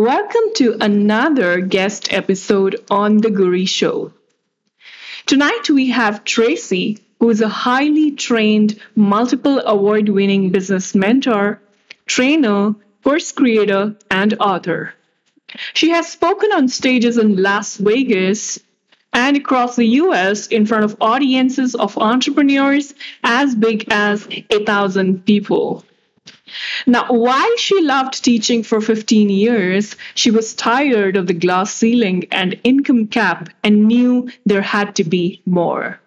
Welcome to another guest episode on The Guri Show. Tonight we have Tracy, who is a highly trained, multiple award winning business mentor, trainer, course creator, and author. She has spoken on stages in Las Vegas and across the US in front of audiences of entrepreneurs as big as a thousand people. Now, while she loved teaching for 15 years, she was tired of the glass ceiling and income cap and knew there had to be more.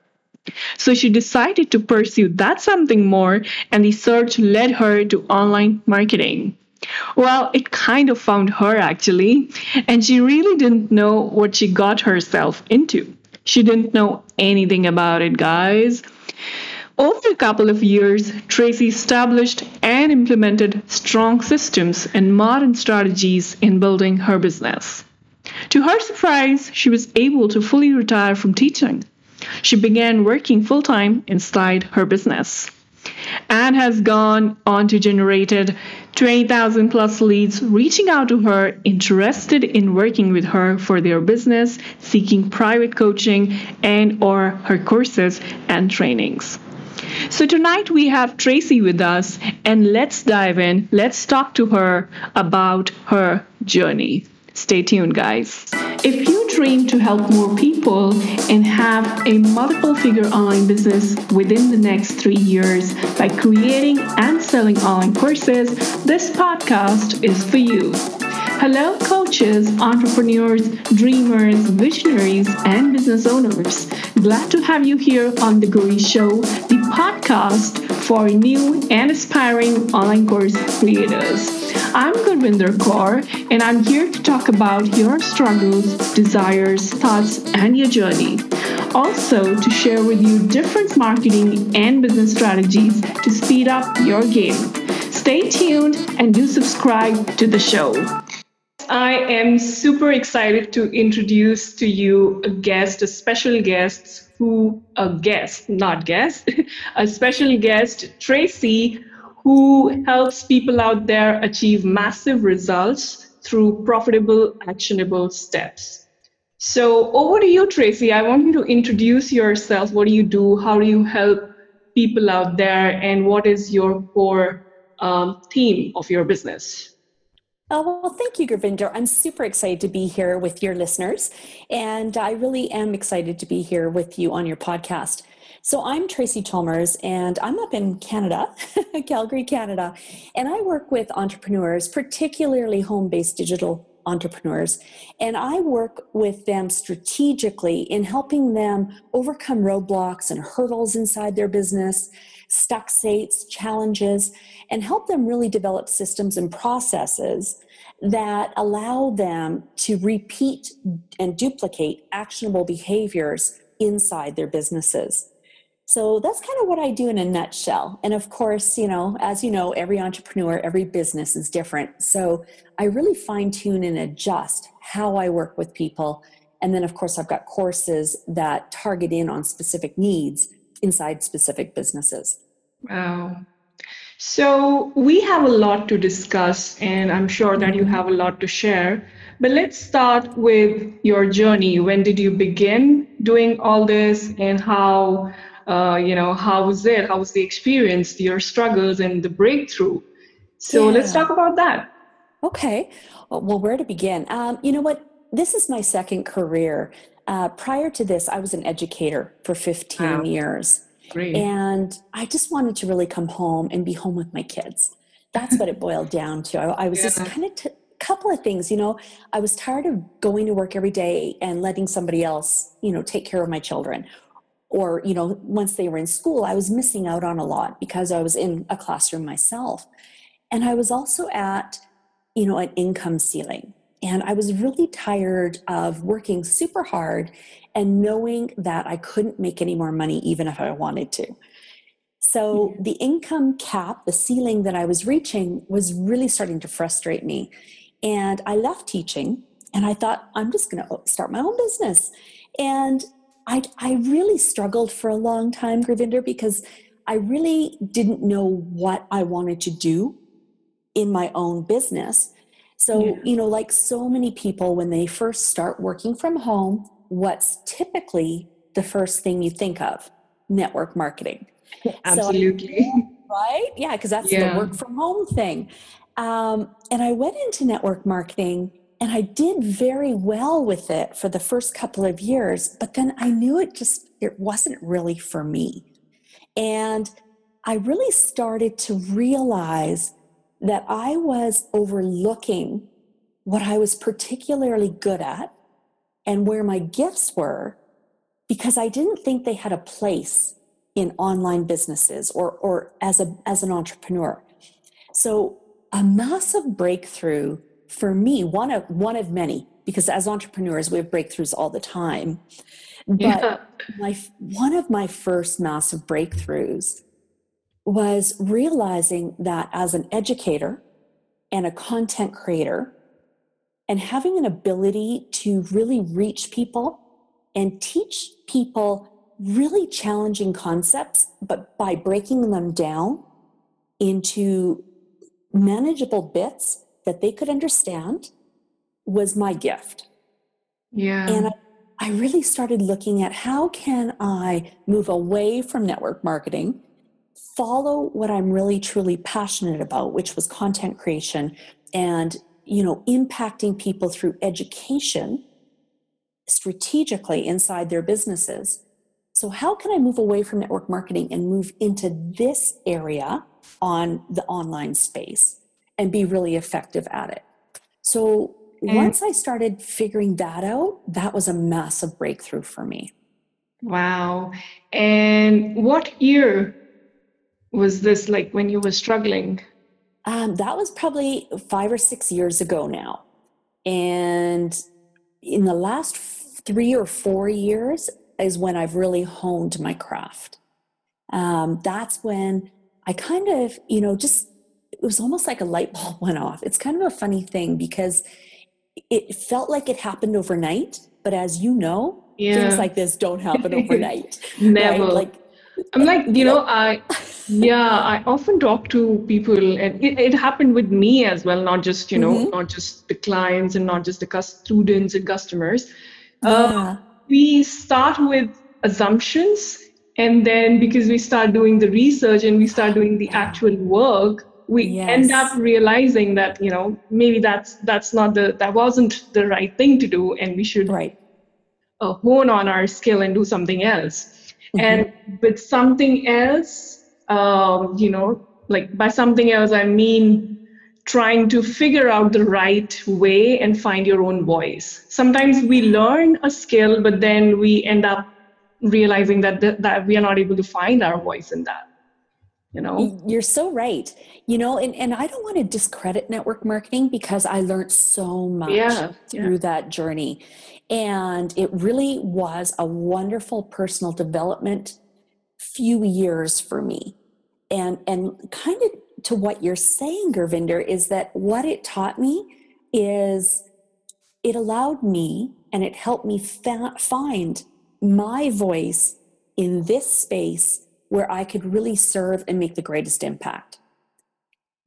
So she decided to pursue that something more, and the search led her to online marketing. Well, it kind of found her actually, and she really didn't know what she got herself into. She didn't know anything about it, guys. Over a couple of years, Tracy established and implemented strong systems and modern strategies in building her business. To her surprise, she was able to fully retire from teaching. She began working full time inside her business and has gone on to generated 20,000 plus leads reaching out to her interested in working with her for their business, seeking private coaching and or her courses and trainings. So tonight we have Tracy with us, and let's dive in. Let's talk to her about her journey. Stay tuned, guys. If you dream to help more people and have a multiple figure online business within the next three years by creating and selling online courses, this podcast is for you. Hello, coaches, entrepreneurs, dreamers, visionaries, and business owners. Glad to have you here on The Guri Show, the podcast for new and aspiring online course creators. I'm Gurvinder Kaur, and I'm here to talk about your struggles, desires, thoughts, and your journey. Also, to share with you different marketing and business strategies to speed up your game. Stay tuned and do subscribe to the show. I am super excited to introduce to you a guest, a special guest who, a guest, not guest, a special guest, Tracy, who helps people out there achieve massive results through profitable, actionable steps. So, over to you, Tracy. I want you to introduce yourself. What do you do? How do you help people out there? And what is your core um, theme of your business? Oh, well, thank you, Gurvinder. I'm super excited to be here with your listeners, and I really am excited to be here with you on your podcast. So, I'm Tracy Chalmers, and I'm up in Canada, Calgary, Canada, and I work with entrepreneurs, particularly home based digital entrepreneurs, and I work with them strategically in helping them overcome roadblocks and hurdles inside their business, stuck states, challenges, and help them really develop systems and processes that allow them to repeat and duplicate actionable behaviors inside their businesses. So that's kind of what I do in a nutshell. And of course, you know, as you know, every entrepreneur, every business is different. So I really fine tune and adjust how I work with people. And then, of course, I've got courses that target in on specific needs inside specific businesses. Wow. So, we have a lot to discuss, and I'm sure that you have a lot to share. But let's start with your journey. When did you begin doing all this, and how, uh, you know, how was it? How was the experience, your struggles, and the breakthrough? So, yeah. let's talk about that. Okay. Well, where to begin? Um, you know what? This is my second career. Uh, prior to this, I was an educator for 15 wow. years. Great. And I just wanted to really come home and be home with my kids. That's what it boiled down to. I, I was yeah. just kind of t- couple of things you know i was tired of going to work every day and letting somebody else you know take care of my children or you know once they were in school i was missing out on a lot because i was in a classroom myself and i was also at you know an income ceiling and I was really tired of working super hard and knowing that I couldn't make any more money even if I wanted to. So the income cap, the ceiling that I was reaching, was really starting to frustrate me. And I left teaching and I thought, I'm just going to start my own business. And I, I really struggled for a long time, Gurvinder, because I really didn't know what I wanted to do in my own business. So, yeah. you know, like so many people, when they first start working from home, what's typically the first thing you think of? Network marketing. Absolutely. So, right? Yeah, because that's yeah. the work from home thing. Um, and I went into network marketing and I did very well with it for the first couple of years, but then I knew it just it wasn't really for me. And I really started to realize that I was overlooking what I was particularly good at and where my gifts were because I didn't think they had a place in online businesses or, or as, a, as an entrepreneur. So, a massive breakthrough for me, one of, one of many, because as entrepreneurs, we have breakthroughs all the time. But yeah. my, one of my first massive breakthroughs was realizing that as an educator and a content creator, and having an ability to really reach people and teach people really challenging concepts, but by breaking them down into manageable bits that they could understand was my gift. Yeah. And I, I really started looking at how can I move away from network marketing, follow what I'm really truly passionate about, which was content creation and you know impacting people through education strategically inside their businesses so, how can I move away from network marketing and move into this area on the online space and be really effective at it? So, and once I started figuring that out, that was a massive breakthrough for me. Wow. And what year was this like when you were struggling? Um, that was probably five or six years ago now. And in the last three or four years, is when I've really honed my craft. Um, that's when I kind of, you know, just it was almost like a light bulb went off. It's kind of a funny thing because it felt like it happened overnight, but as you know, yeah. things like this don't happen overnight. Never. Right? Like I'm like, you know, I yeah, I often talk to people and it, it happened with me as well, not just, you know, mm-hmm. not just the clients and not just the students and customers. Uh, we start with assumptions and then because we start doing the research and we start doing the actual work we yes. end up realizing that you know maybe that's that's not the that wasn't the right thing to do and we should right uh, hone on our skill and do something else mm-hmm. and with something else um, you know like by something else i mean trying to figure out the right way and find your own voice. Sometimes we learn a skill, but then we end up realizing that th- that we are not able to find our voice in that. You know, you're so right. You know, and, and I don't want to discredit network marketing because I learned so much yeah, through yeah. that journey. And it really was a wonderful personal development few years for me. And and kind of to what you're saying, Gurvinder, is that what it taught me is it allowed me and it helped me fa- find my voice in this space where I could really serve and make the greatest impact.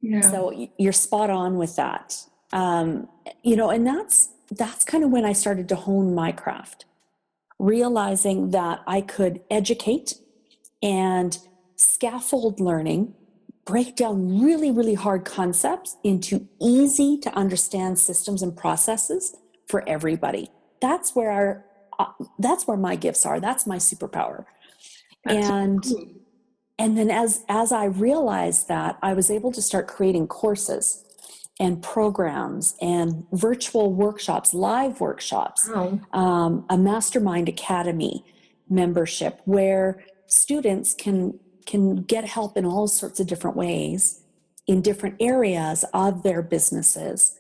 Yeah. So you're spot on with that. Um, you know, and that's that's kind of when I started to hone my craft, realizing that I could educate and scaffold learning break down really, really hard concepts into easy to understand systems and processes for everybody. That's where our uh, that's where my gifts are. That's my superpower. That's and cool. and then as as I realized that, I was able to start creating courses and programs and virtual workshops, live workshops, oh. um, a mastermind academy membership where students can can get help in all sorts of different ways in different areas of their businesses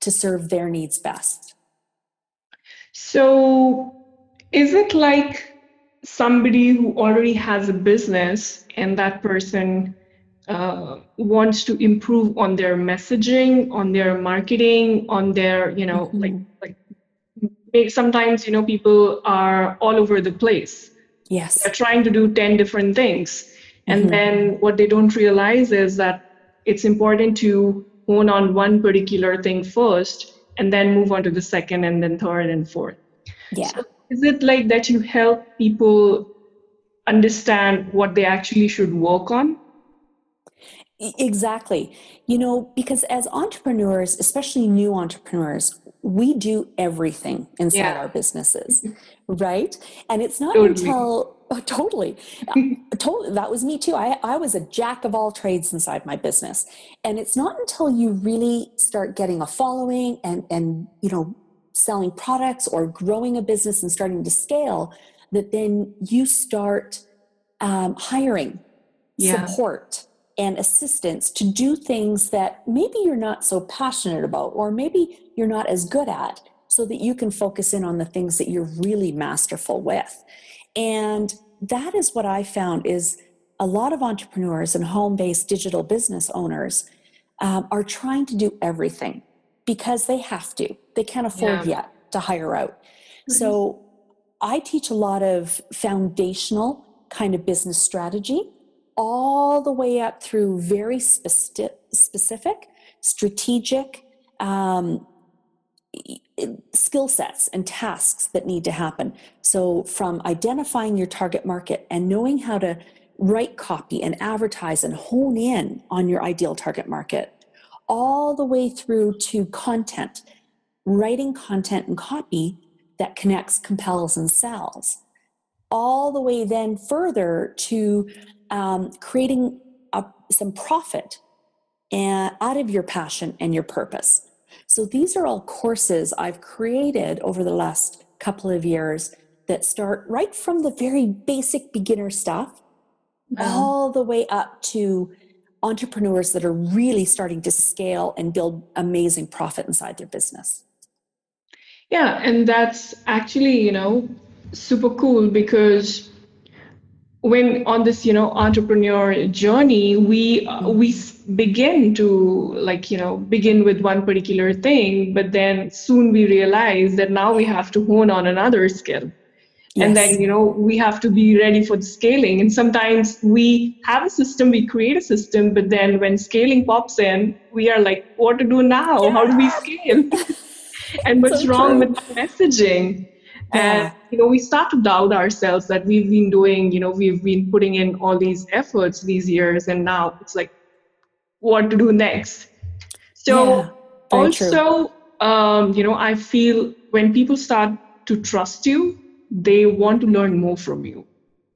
to serve their needs best. So, is it like somebody who already has a business and that person uh, wants to improve on their messaging, on their marketing, on their, you know, mm-hmm. like like sometimes you know people are all over the place. Yes, they're trying to do ten different things and mm-hmm. then what they don't realize is that it's important to hone on one particular thing first and then move on to the second and then third and fourth. Yeah. So is it like that you help people understand what they actually should work on? Exactly. You know, because as entrepreneurs, especially new entrepreneurs, we do everything inside yeah. our businesses, right? And it's not totally. until oh, totally, uh, totally that was me too. I, I was a jack of all trades inside my business, and it's not until you really start getting a following and and you know selling products or growing a business and starting to scale that then you start um, hiring yeah. support and assistance to do things that maybe you're not so passionate about or maybe you're not as good at so that you can focus in on the things that you're really masterful with and that is what i found is a lot of entrepreneurs and home-based digital business owners um, are trying to do everything because they have to they can't afford yeah. yet to hire out mm-hmm. so i teach a lot of foundational kind of business strategy all the way up through very specific, specific strategic um, skill sets and tasks that need to happen. So, from identifying your target market and knowing how to write copy and advertise and hone in on your ideal target market, all the way through to content, writing content and copy that connects, compels, and sells, all the way then further to um, creating a, some profit and, out of your passion and your purpose. So these are all courses I've created over the last couple of years that start right from the very basic beginner stuff all the way up to entrepreneurs that are really starting to scale and build amazing profit inside their business. Yeah, and that's actually, you know, super cool because when on this you know entrepreneur journey we uh, we begin to like you know begin with one particular thing but then soon we realize that now we have to hone on another skill yes. and then you know we have to be ready for the scaling and sometimes we have a system we create a system but then when scaling pops in we are like what to do now yeah. how do we scale and what's so wrong with messaging? And you know we start to doubt ourselves that we've been doing you know we've been putting in all these efforts these years and now it's like what to do next? So yeah, also um, you know i feel when people start to trust you they want to learn more from you.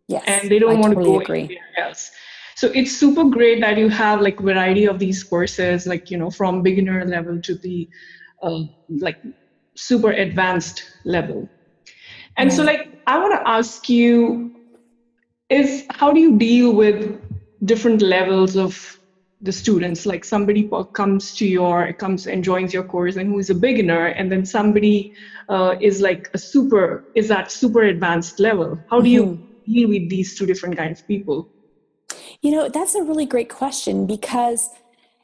Yes and they don't I want totally to go agree. anywhere else. So it's super great that you have like variety of these courses like you know from beginner level to the uh, like super advanced level and so, like, I want to ask you is how do you deal with different levels of the students? Like, somebody comes to your, comes and joins your course and who is a beginner, and then somebody uh, is like a super, is that super advanced level. How do mm-hmm. you deal with these two different kinds of people? You know, that's a really great question because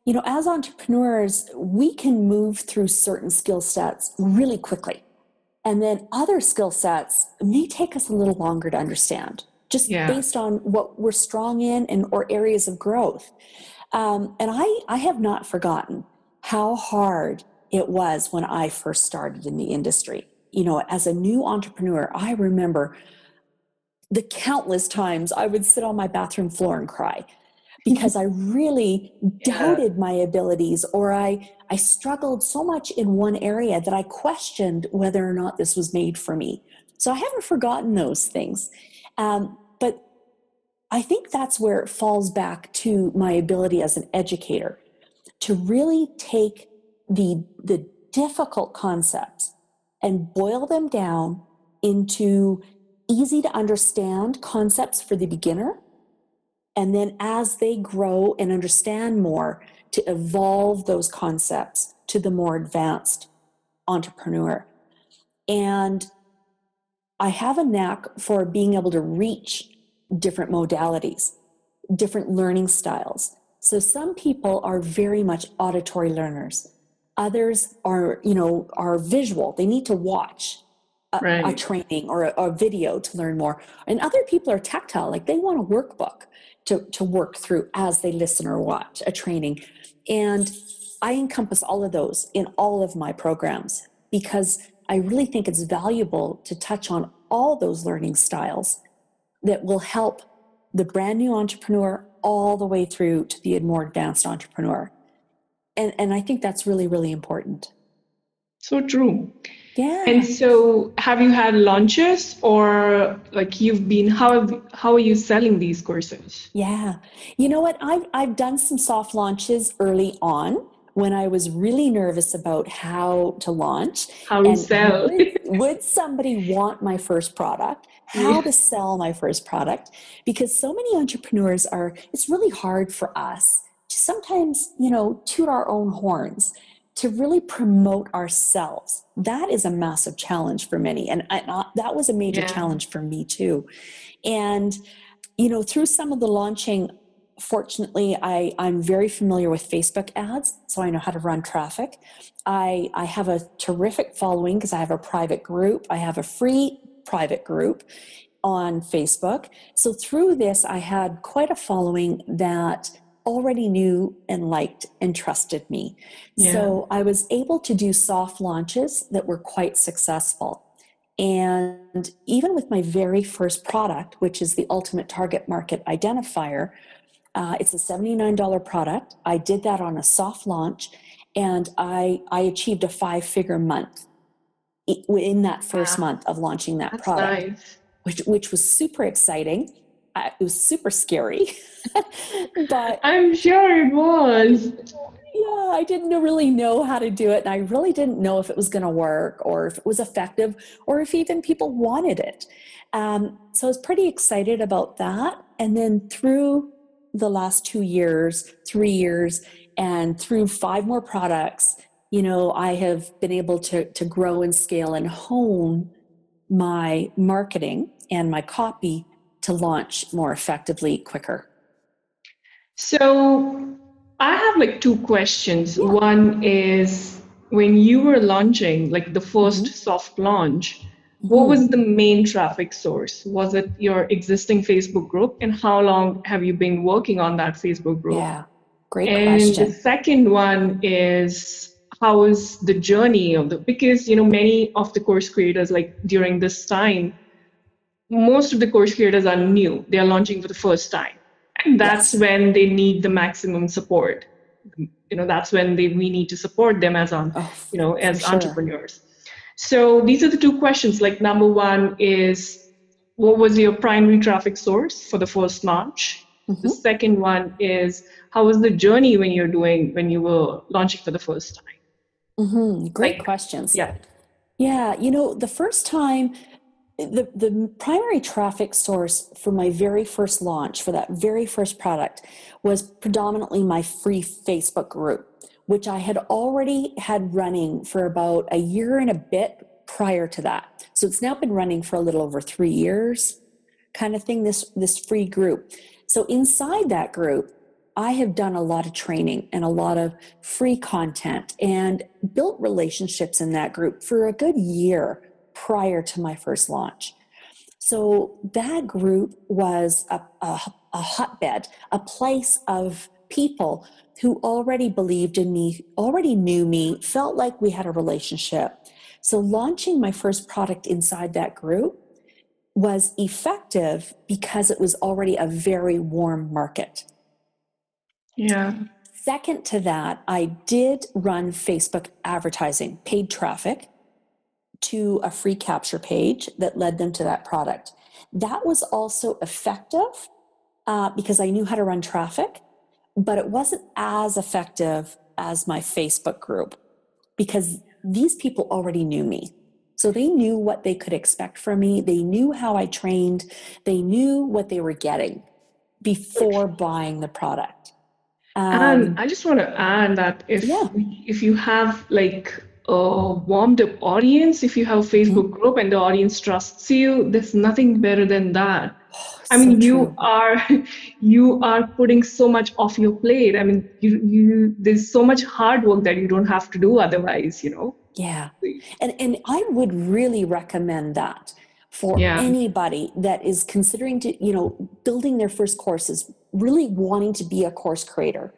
you know, as entrepreneurs, we can move through certain skill sets really quickly. And then other skill sets may take us a little longer to understand, just yeah. based on what we're strong in and or areas of growth. Um, and I, I have not forgotten how hard it was when I first started in the industry. You know, as a new entrepreneur, I remember the countless times I would sit on my bathroom floor and cry because I really yeah. doubted my abilities or I, I struggled so much in one area that I questioned whether or not this was made for me. So I haven't forgotten those things. Um, but I think that's where it falls back to my ability as an educator to really take the, the difficult concepts and boil them down into easy to understand concepts for the beginner and then as they grow and understand more, to evolve those concepts to the more advanced entrepreneur. And I have a knack for being able to reach different modalities, different learning styles. So some people are very much auditory learners. Others are, you know, are visual. They need to watch a, right. a training or a, a video to learn more. And other people are tactile, like they want a workbook to, to work through as they listen or watch a training. And I encompass all of those in all of my programs because I really think it's valuable to touch on all those learning styles that will help the brand new entrepreneur all the way through to the more advanced entrepreneur. And, and I think that's really, really important. So true. Yeah. And so have you had launches or like you've been how have, how are you selling these courses? Yeah. You know what? I've I've done some soft launches early on when I was really nervous about how to launch. How to sell. would, would, somebody want my first product? How yeah. to sell my first product? Because so many entrepreneurs are, it's really hard for us to sometimes, you know, toot our own horns to really promote ourselves. That is a massive challenge for many. And I, that was a major yeah. challenge for me too. And, you know, through some of the launching, fortunately I, i'm very familiar with facebook ads so i know how to run traffic i, I have a terrific following because i have a private group i have a free private group on facebook so through this i had quite a following that already knew and liked and trusted me yeah. so i was able to do soft launches that were quite successful and even with my very first product which is the ultimate target market identifier uh, it's a $79 product. I did that on a soft launch and I, I achieved a five figure month in that first wow. month of launching that That's product, nice. which, which was super exciting. Uh, it was super scary, but I'm sure it was. Yeah, I didn't really know how to do it. And I really didn't know if it was going to work or if it was effective or if even people wanted it. Um, so I was pretty excited about that. And then through the last two years, three years, and through five more products, you know, I have been able to, to grow and scale and hone my marketing and my copy to launch more effectively quicker. So I have like two questions. Yeah. One is when you were launching, like the 1st mm-hmm. soft launch, what was the main traffic source? Was it your existing Facebook group? And how long have you been working on that Facebook group? Yeah, great and question. the second one is how is the journey of the because you know many of the course creators like during this time most of the course creators are new they are launching for the first time and that's yes. when they need the maximum support you know that's when they we need to support them as on oh, you know as sure. entrepreneurs so these are the two questions. Like number one is what was your primary traffic source for the first launch? Mm-hmm. The second one is how was the journey when you're doing when you were launching for the first time? Mm-hmm. Great like, questions. Yeah. Yeah. You know, the first time the, the primary traffic source for my very first launch for that very first product was predominantly my free Facebook group which I had already had running for about a year and a bit prior to that. So it's now been running for a little over three years, kind of thing, this, this free group. So inside that group, I have done a lot of training and a lot of free content and built relationships in that group for a good year prior to my first launch. So that group was a, a, a hotbed, a place of people who already believed in me, already knew me, felt like we had a relationship. So, launching my first product inside that group was effective because it was already a very warm market. Yeah. Second to that, I did run Facebook advertising, paid traffic to a free capture page that led them to that product. That was also effective uh, because I knew how to run traffic but it wasn't as effective as my Facebook group because these people already knew me. So they knew what they could expect from me. They knew how I trained. They knew what they were getting before buying the product. Um, and I just want to add that if yeah. if you have like a warmed up audience, if you have a Facebook mm-hmm. group and the audience trusts you, there's nothing better than that. Oh, I mean, so you are you are putting so much off your plate. I mean, you you there's so much hard work that you don't have to do otherwise. You know. Yeah, and and I would really recommend that for yeah. anybody that is considering to you know building their first courses, really wanting to be a course creator.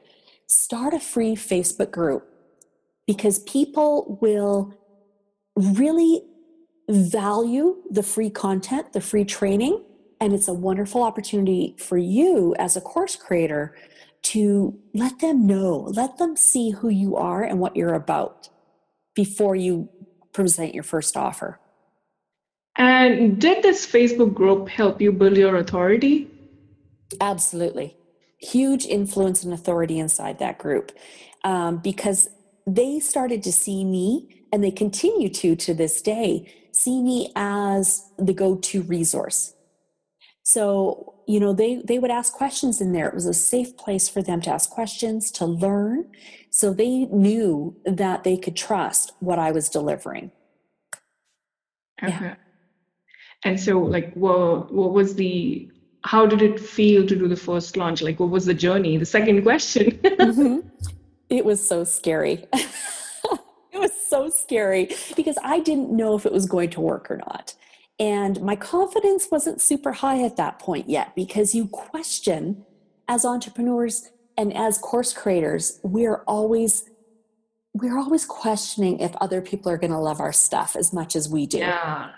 Start a free Facebook group because people will really value the free content, the free training, and it's a wonderful opportunity for you as a course creator to let them know, let them see who you are and what you're about before you present your first offer. And did this Facebook group help you build your authority? Absolutely. Huge influence and authority inside that group um, because they started to see me, and they continue to to this day, see me as the go to resource. So, you know, they, they would ask questions in there. It was a safe place for them to ask questions, to learn. So they knew that they could trust what I was delivering. Okay. Yeah. And so, like, what, what was the, how did it feel to do the first launch? Like, what was the journey? The second question. mm-hmm. It was so scary. it was so scary because I didn't know if it was going to work or not. And my confidence wasn't super high at that point yet because you question as entrepreneurs and as course creators, we're always we're always questioning if other people are going to love our stuff as much as we do. Yeah.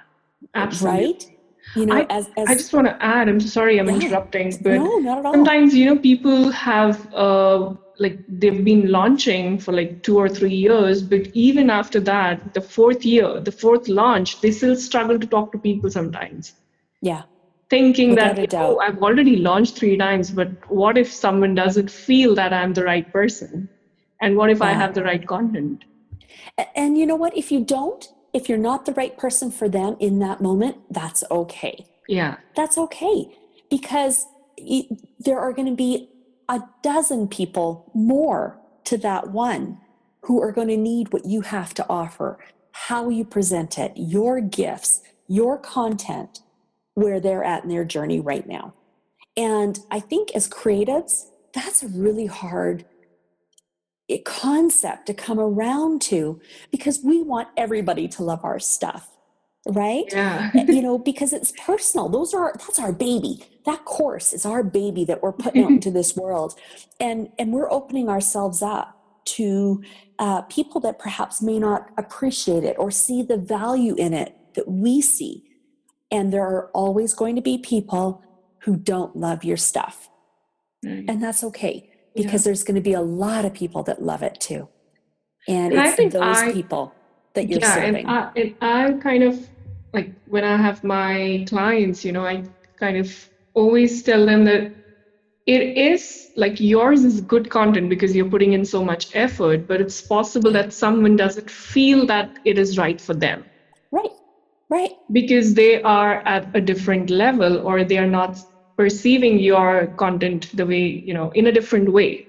Absolutely. Right? You know, I, as, as I just want to add, I'm sorry I'm yeah, interrupting, but no, not at all. sometimes, you know, people have uh, like they've been launching for like two or three years but even after that the fourth year the fourth launch they still struggle to talk to people sometimes. Yeah. Thinking Without that oh i've already launched three times but what if someone doesn't feel that i'm the right person? And what if yeah. i have the right content? And you know what? If you don't if you're not the right person for them in that moment that's okay. Yeah. That's okay. Because there are going to be a dozen people more to that one who are going to need what you have to offer, how you present it, your gifts, your content, where they're at in their journey right now. And I think as creatives, that's a really hard eh, concept to come around to because we want everybody to love our stuff right? Yeah. You know because it's personal. Those are that's our baby. That course is our baby that we're putting out into this world. And and we're opening ourselves up to uh, people that perhaps may not appreciate it or see the value in it that we see. And there are always going to be people who don't love your stuff. And that's okay because yeah. there's going to be a lot of people that love it too. And, and it's those I, people that you're yeah, serving. And I, and I kind of like when I have my clients, you know, I kind of always tell them that it is like yours is good content because you're putting in so much effort, but it's possible that someone doesn't feel that it is right for them. Right. Right. Because they are at a different level or they are not perceiving your content the way, you know, in a different way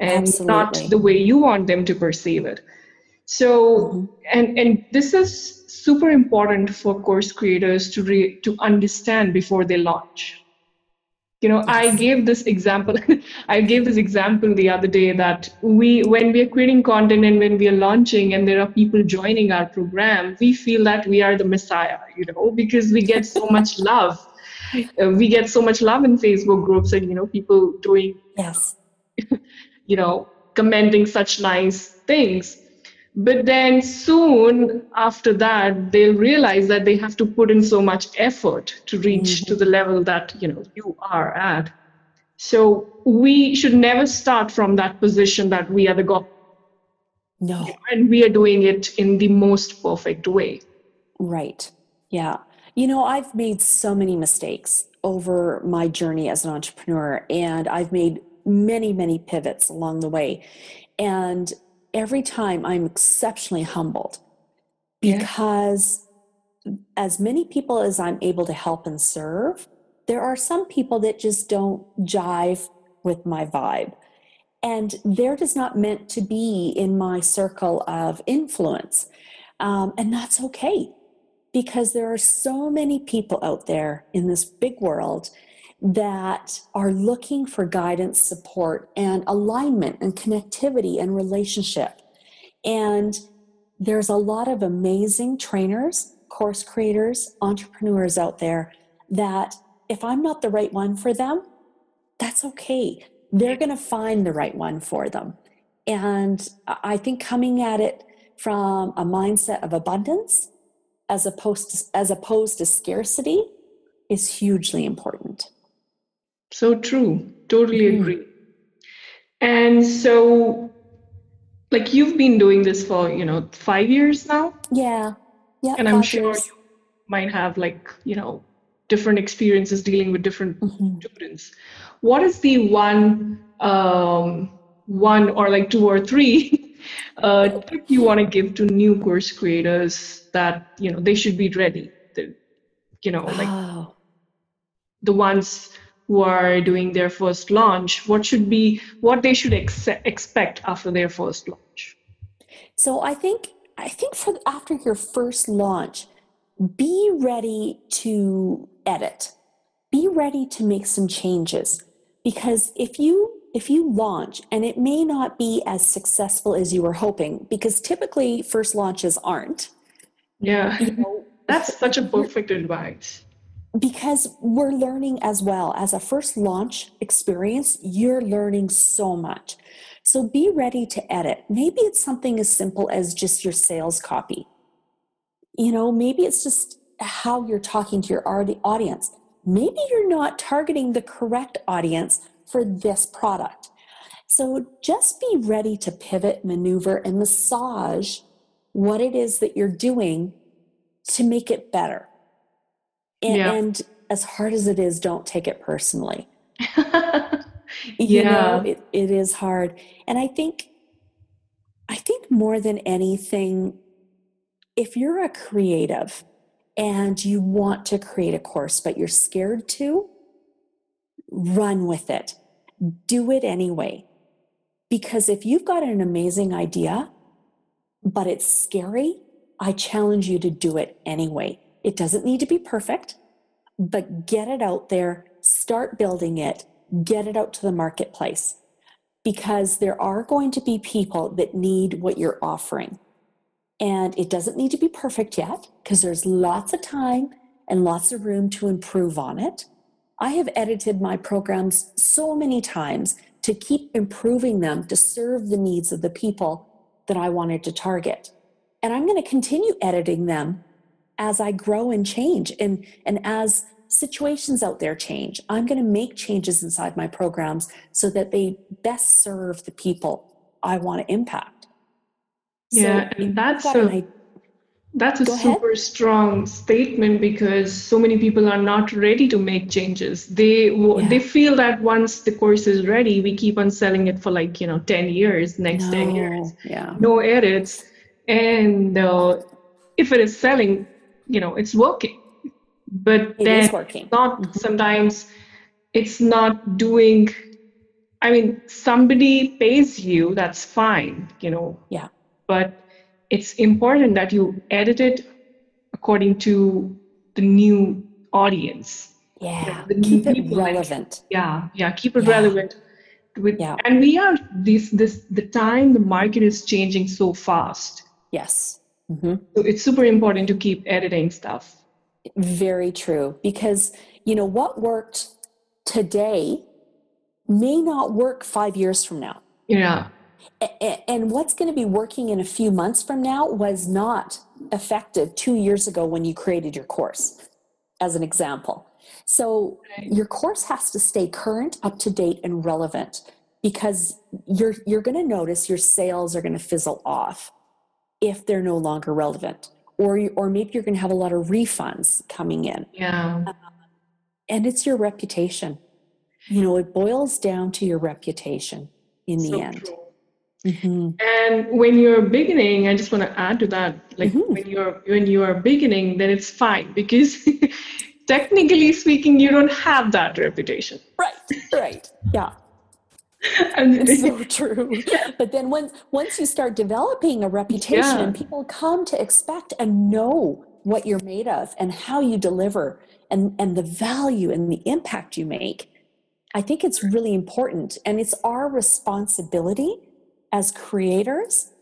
and Absolutely. not the way you want them to perceive it. So, mm-hmm. and and this is super important for course creators to re- to understand before they launch. You know yes. i gave this example i gave this example the other day that we when we are creating content and when we are launching and there are people joining our program we feel that we are the messiah you know because we get so much love. Uh, we get so much love in facebook groups and you know people doing yes. you know commenting such nice things but then soon after that they'll realize that they have to put in so much effort to reach mm-hmm. to the level that you know you are at. So we should never start from that position that we are the god no. and we are doing it in the most perfect way. Right. Yeah. You know i've made so many mistakes over my journey as an entrepreneur and i've made many many pivots along the way. And every time I'm exceptionally humbled because yeah. as many people as I'm able to help and serve, there are some people that just don't jive with my vibe. And they're just not meant to be in my circle of influence. Um, and that's okay because there are so many people out there in this big world that are looking for guidance, support, and alignment and connectivity and relationship. And there's a lot of amazing trainers, course creators, entrepreneurs out there that if I'm not the right one for them, that's okay. They're going to find the right one for them. And I think coming at it from a mindset of abundance as opposed to, as opposed to scarcity is hugely important. So true. Totally mm-hmm. agree. And so like you've been doing this for, you know, 5 years now? Yeah. Yeah. And I'm sure years. you might have like, you know, different experiences dealing with different mm-hmm. students. What is the one um one or like two or three uh, tip you want to give to new course creators that you know they should be ready the, you know like oh. the ones who are doing their first launch what should be what they should ex- expect after their first launch so i think i think for after your first launch be ready to edit be ready to make some changes because if you if you launch and it may not be as successful as you were hoping, because typically first launches aren't. Yeah. You know, That's such a perfect advice. Because we're learning as well. As a first launch experience, you're learning so much. So be ready to edit. Maybe it's something as simple as just your sales copy. You know, maybe it's just how you're talking to your audience. Maybe you're not targeting the correct audience for this product. So just be ready to pivot, maneuver, and massage what it is that you're doing to make it better. And, yeah. and as hard as it is, don't take it personally. yeah. You know, it, it is hard. And I think, I think more than anything, if you're a creative and you want to create a course, but you're scared to, run with it. Do it anyway. Because if you've got an amazing idea, but it's scary, I challenge you to do it anyway. It doesn't need to be perfect, but get it out there, start building it, get it out to the marketplace. Because there are going to be people that need what you're offering. And it doesn't need to be perfect yet, because there's lots of time and lots of room to improve on it. I have edited my programs so many times to keep improving them to serve the needs of the people that I wanted to target. And I'm going to continue editing them as I grow and change and, and as situations out there change. I'm going to make changes inside my programs so that they best serve the people I want to impact. Yeah, so and that's a, that's a Go super ahead. strong statement because so many people are not ready to make changes. They yeah. they feel that once the course is ready, we keep on selling it for like you know ten years, next no. ten years, yeah, no edits, and uh, if it is selling, you know, it's working. But it then working. not mm-hmm. sometimes it's not doing. I mean, somebody pays you, that's fine, you know. Yeah. But it's important that you edit it according to the new audience. Yeah, the keep it relevant. yeah, yeah, keep it yeah. relevant. With, yeah. And we are this this the time the market is changing so fast. Yes. Mm-hmm. So it's super important to keep editing stuff. Very true, because you know what worked today may not work five years from now. Yeah and what's going to be working in a few months from now was not effective two years ago when you created your course, as an example. So your course has to stay current, up to date, and relevant because you're you're going to notice your sales are going to fizzle off if they're no longer relevant, or or maybe you're going to have a lot of refunds coming in. Yeah, uh, and it's your reputation. You know, it boils down to your reputation in the so end. True. Mm-hmm. And when you're beginning, I just want to add to that, like mm-hmm. when you're when you are beginning, then it's fine because technically speaking, you don't have that reputation. Right. Right. Yeah. it's so true. But then once once you start developing a reputation yeah. and people come to expect and know what you're made of and how you deliver and, and the value and the impact you make, I think it's really important. And it's our responsibility as creators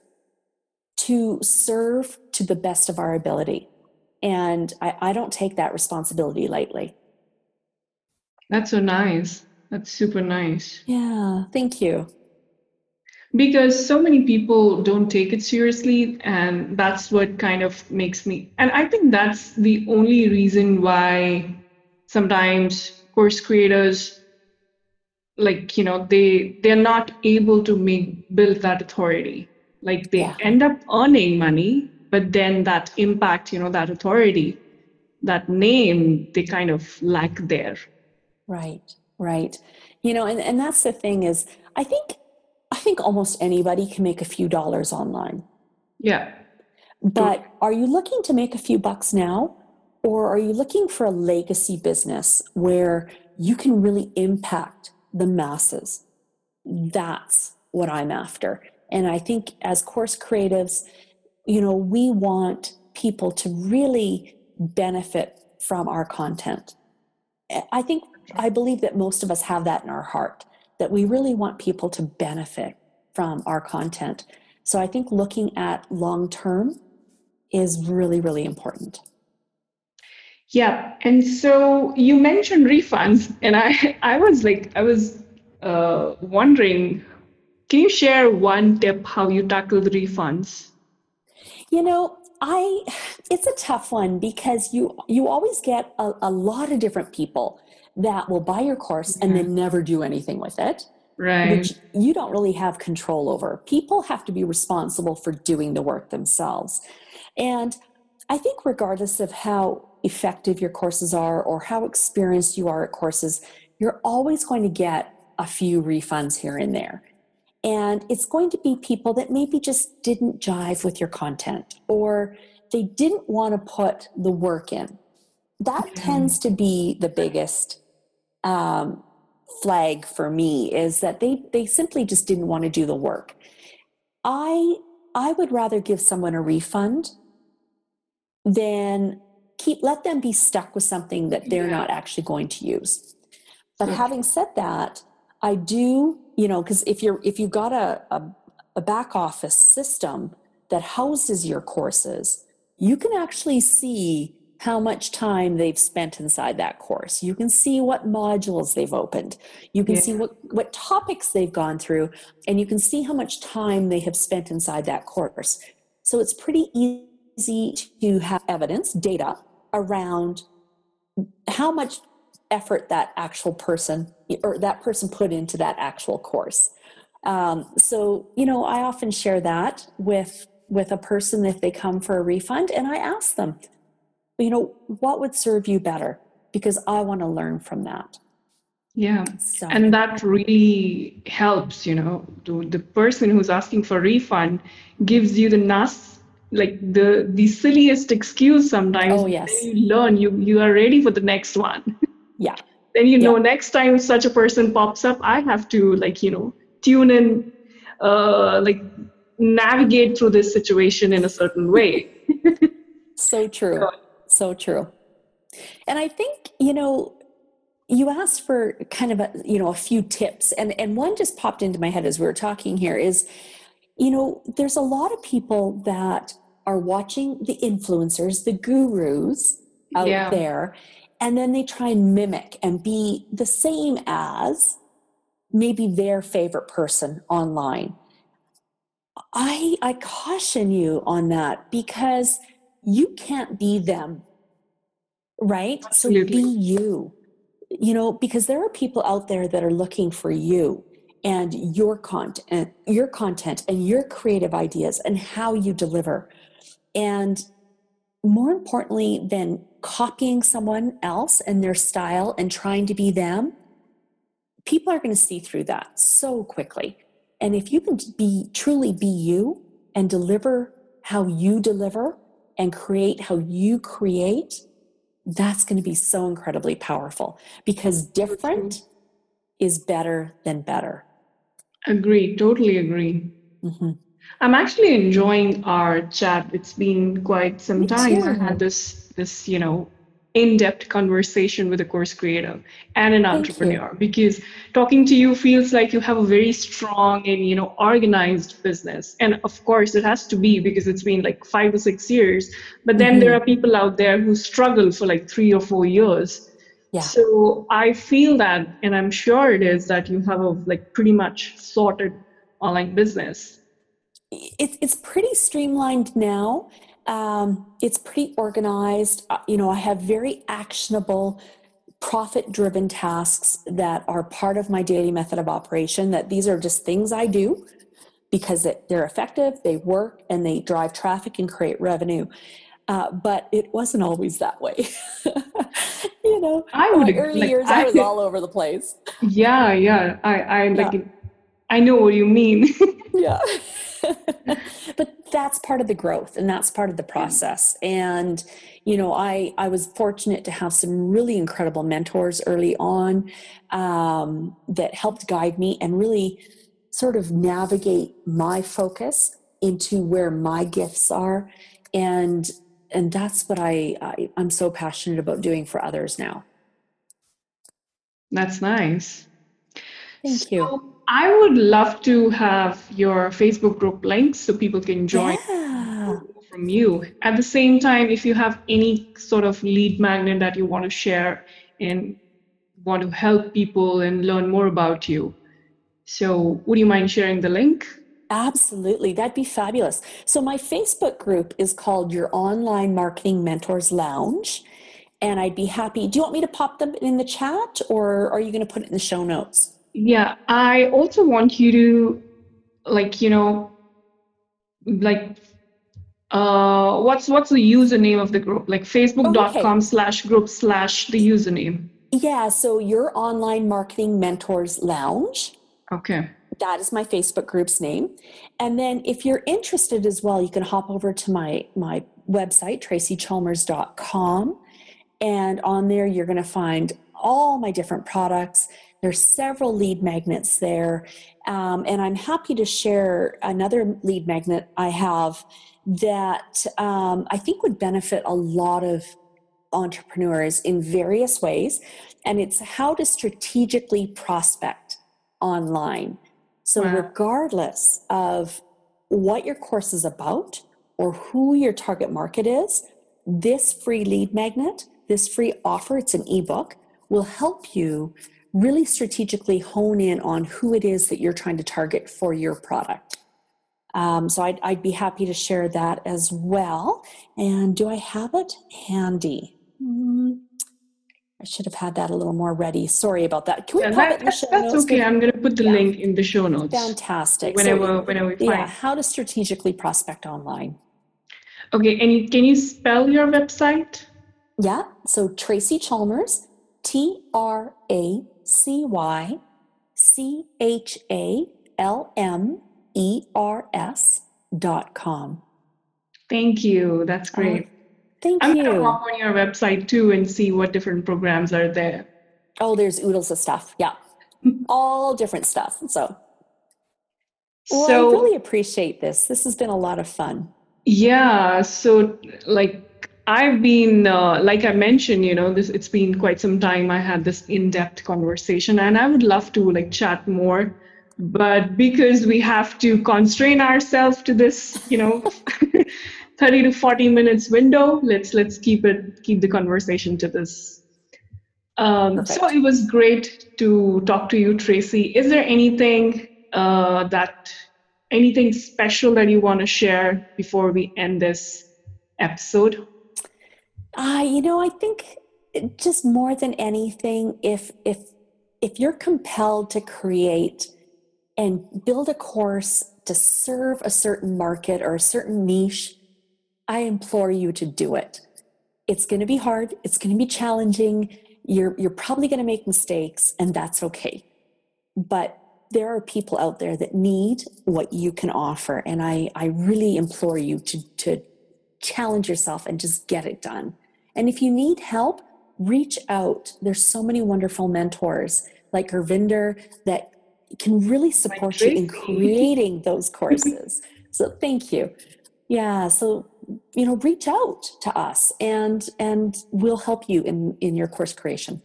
to serve to the best of our ability. And I, I don't take that responsibility lightly. That's so nice. That's super nice. Yeah, thank you. because so many people don't take it seriously and that's what kind of makes me and i think that's the only reason why sometimes course creators like you know they they're not able to make build that authority like they Yeah. end up earning money but then that impact you know that authority that name they kind of lack there Right, right. You know, and, and that's the thing is I think I think almost anybody can make a few dollars online. yeah But are you looking to make a few bucks now? Or are you looking for a legacy business where you can really impact the masses? That's what I'm after. And I think as course creatives, you know, we want people to really benefit from our content. I think, I believe that most of us have that in our heart, that we really want people to benefit from our content. So I think looking at long term is really, really important. Yeah, and so you mentioned refunds, and I I was like I was uh, wondering, can you share one tip how you tackle the refunds? You know, I it's a tough one because you you always get a, a lot of different people that will buy your course and then mm-hmm. never do anything with it, Right. which you don't really have control over. People have to be responsible for doing the work themselves. And I think regardless of how effective your courses are or how experienced you are at courses, you're always going to get a few refunds here and there. And it's going to be people that maybe just didn't jive with your content or they didn't want to put the work in. That Yeah. tends to be the biggest um, flag for me is that they, they simply just didn't want to do the work. I, I would rather give someone a refund than keep let them be stuck with something that they're Yeah. not actually going to use. But Okay. having said that, I do, you know, because if you're if you've got a, a a back office system that houses your courses, you can actually see how much time they've spent inside that course. You can see what modules they've opened. You can see what, what topics they've gone through, and you can see how much time they have spent inside that course. So it's pretty easy to have evidence, data around how much effort that actual person or that person put into that actual course. Um, so you know, I often share that with with a person if they come for a refund, and I ask them, you know, what would serve you better because I want to learn from that. Yeah. So And that really helps, you know, to the person who's asking for refund gives you the nas like the the silliest excuse sometimes. Oh, yes. Then you learn you you are ready for the next one. yeah, then you know Yeah. next time such a person pops up, I have to like, you know, tune in, uh like navigate through this situation in a certain way. so true, so true. And I think you know, you asked for kind of a you know a few tips, and and one just popped into my head as we were talking here is, you know, there's a lot of people that are watching the influencers, the gurus out Yeah. there, and then they try and mimic and be the same as maybe their favorite person online. I I caution you on that because you can't be them. Right? So be you. You know, because there are people out there that are looking for you and your content, your content and your creative ideas and how you deliver. And more importantly than copying someone else and their style and trying to be them, people are going to see through that so quickly. And if you can be truly be you and deliver how you deliver and create how you create, that's going to be so incredibly powerful because different is better than better. Agree, totally agree. Mhm. I'm actually enjoying our chat. It's been quite some Me time. I had this this, you know, in-depth conversation with a course creator and an Thank you. entrepreneur because talking to you feels like you have a very strong and you know organized business and of course it has to be because it's been like five or six years but then there Mhm. are people out there who struggle for like three or four years Yeah. so i feel that and i'm sure it is that you have a like pretty much sorted online business? It's it's pretty streamlined now. Um, it's pretty organized. Uh, you know, I have very actionable, profit driven tasks that are part of my daily method of operation. That these are just things I do because they're effective, they work, and they drive traffic and create revenue. Uh, but it wasn't always that way. you know, I would early like, years I, I, was all over the place. Yeah, yeah. I, I like, yeah. I know what you mean. yeah. but that's part of the growth and that's part of the process. And, you know, I, I was fortunate to have some really incredible mentors early on um, that helped guide me and really sort of navigate my focus into where my gifts are. And and that's what I, I i'm so passionate about doing for others now that's nice thank so you i would love to have your facebook group links so people can join yeah. from you at the same time if you have any sort of lead magnet that you want to share and want to help people and learn more about you so would you mind sharing the link Absolutely, that'd be fabulous. So, my Facebook group is called Your Online Marketing Mentors Lounge. And I'd be happy. Do you want me to pop them in the chat or are you going to put it in the show notes? Yeah, I also want you to, like, you know, like, uh, what's what's the username of the group? Like facebook.com oh, okay. slash group slash the username. Yeah, so your online marketing mentors lounge. Okay that is my Facebook group's name. And then if you're interested as well, you can hop over to my my website, tracychalmers.com. And on there, you're going to find all my different products. There's several lead magnets there. Um, and I'm happy to share another lead magnet I have that um, I think would benefit a lot of entrepreneurs in various ways. And it's how to strategically prospect online. So, wow. regardless of what your course is about or who your target market is, this free lead magnet, this free offer, it's an ebook, will help you really strategically hone in on who it is that you're trying to target for your product. Um, so I'd, I'd, be happy to share that as well. And do I have it handy? Mm, I should have had that a little more ready. Sorry about that. Can we yeah, that, that's, that's okay. I'm going to put the yeah. link in the show notes. Fantastic. Whenever, so, whenever we. Yeah, how to strategically prospect online. Okay, and can you spell your website? Yeah, so Tracy Chalmers, T R A C Y C H A L M E R S dot com. Thank you. That's oh, great. Thank I'm you. I'm going to hop on your website too and see what different programs are there. Oh, there's oodles of stuff. Yeah. All different stuff. So, well, so, I really appreciate this. This has been a lot of fun. Yeah. So, like, I've been, uh, like I mentioned, you know, this it's been quite some time. I had this in-depth conversation, and I would love to like chat more, but because we have to constrain ourselves to this, you know, 30 to 40 minutes window let's let's keep it keep the conversation to this. Um, so it was great to talk to you tracy. Is there anything uh, that anything special that you want to share before we end this episode uh, you know i think just more than anything if if if you're compelled to create and build a course to serve a certain market or a certain niche I implore you to do it. It's going to be hard, it's going to be challenging. You're, you're probably going to make mistakes, and that's okay. But there are people out there that need what you can offer. And I, I really implore you to, to challenge yourself and just get it done. And if you need help, reach out. There's so many wonderful mentors like Gurvinder that can really support you in creating those courses. so thank you. Yeah. So you know reach out to us and and we'll help you in in your course creation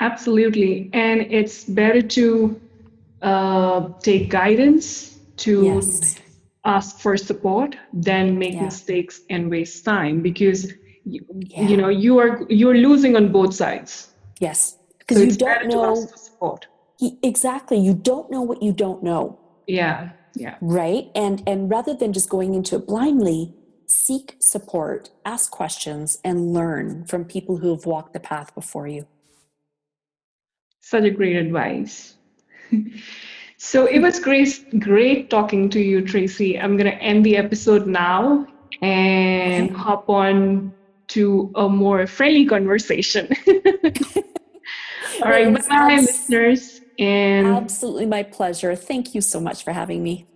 absolutely and it's better to uh, take guidance to yes. ask for support than make yeah. mistakes and waste time because you, yeah. you know you are you're losing on both sides yes because so you don't know exactly you don't know what you don't know Yeah. Yeah. Right? And and rather than just going into it blindly, seek support, ask questions and learn from people who have walked the path before you. Such a great advice. so it was great great talking to you Tracy. I'm going to end the episode now and okay. hop on to a more friendly conversation. All right, bye listeners. And absolutely my pleasure. Thank you so much for having me.